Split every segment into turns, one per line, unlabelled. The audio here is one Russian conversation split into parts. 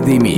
de mí.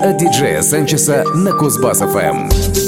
От диджея Санчеса на Кузбасс-ФМ.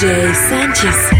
DJ Sanchez.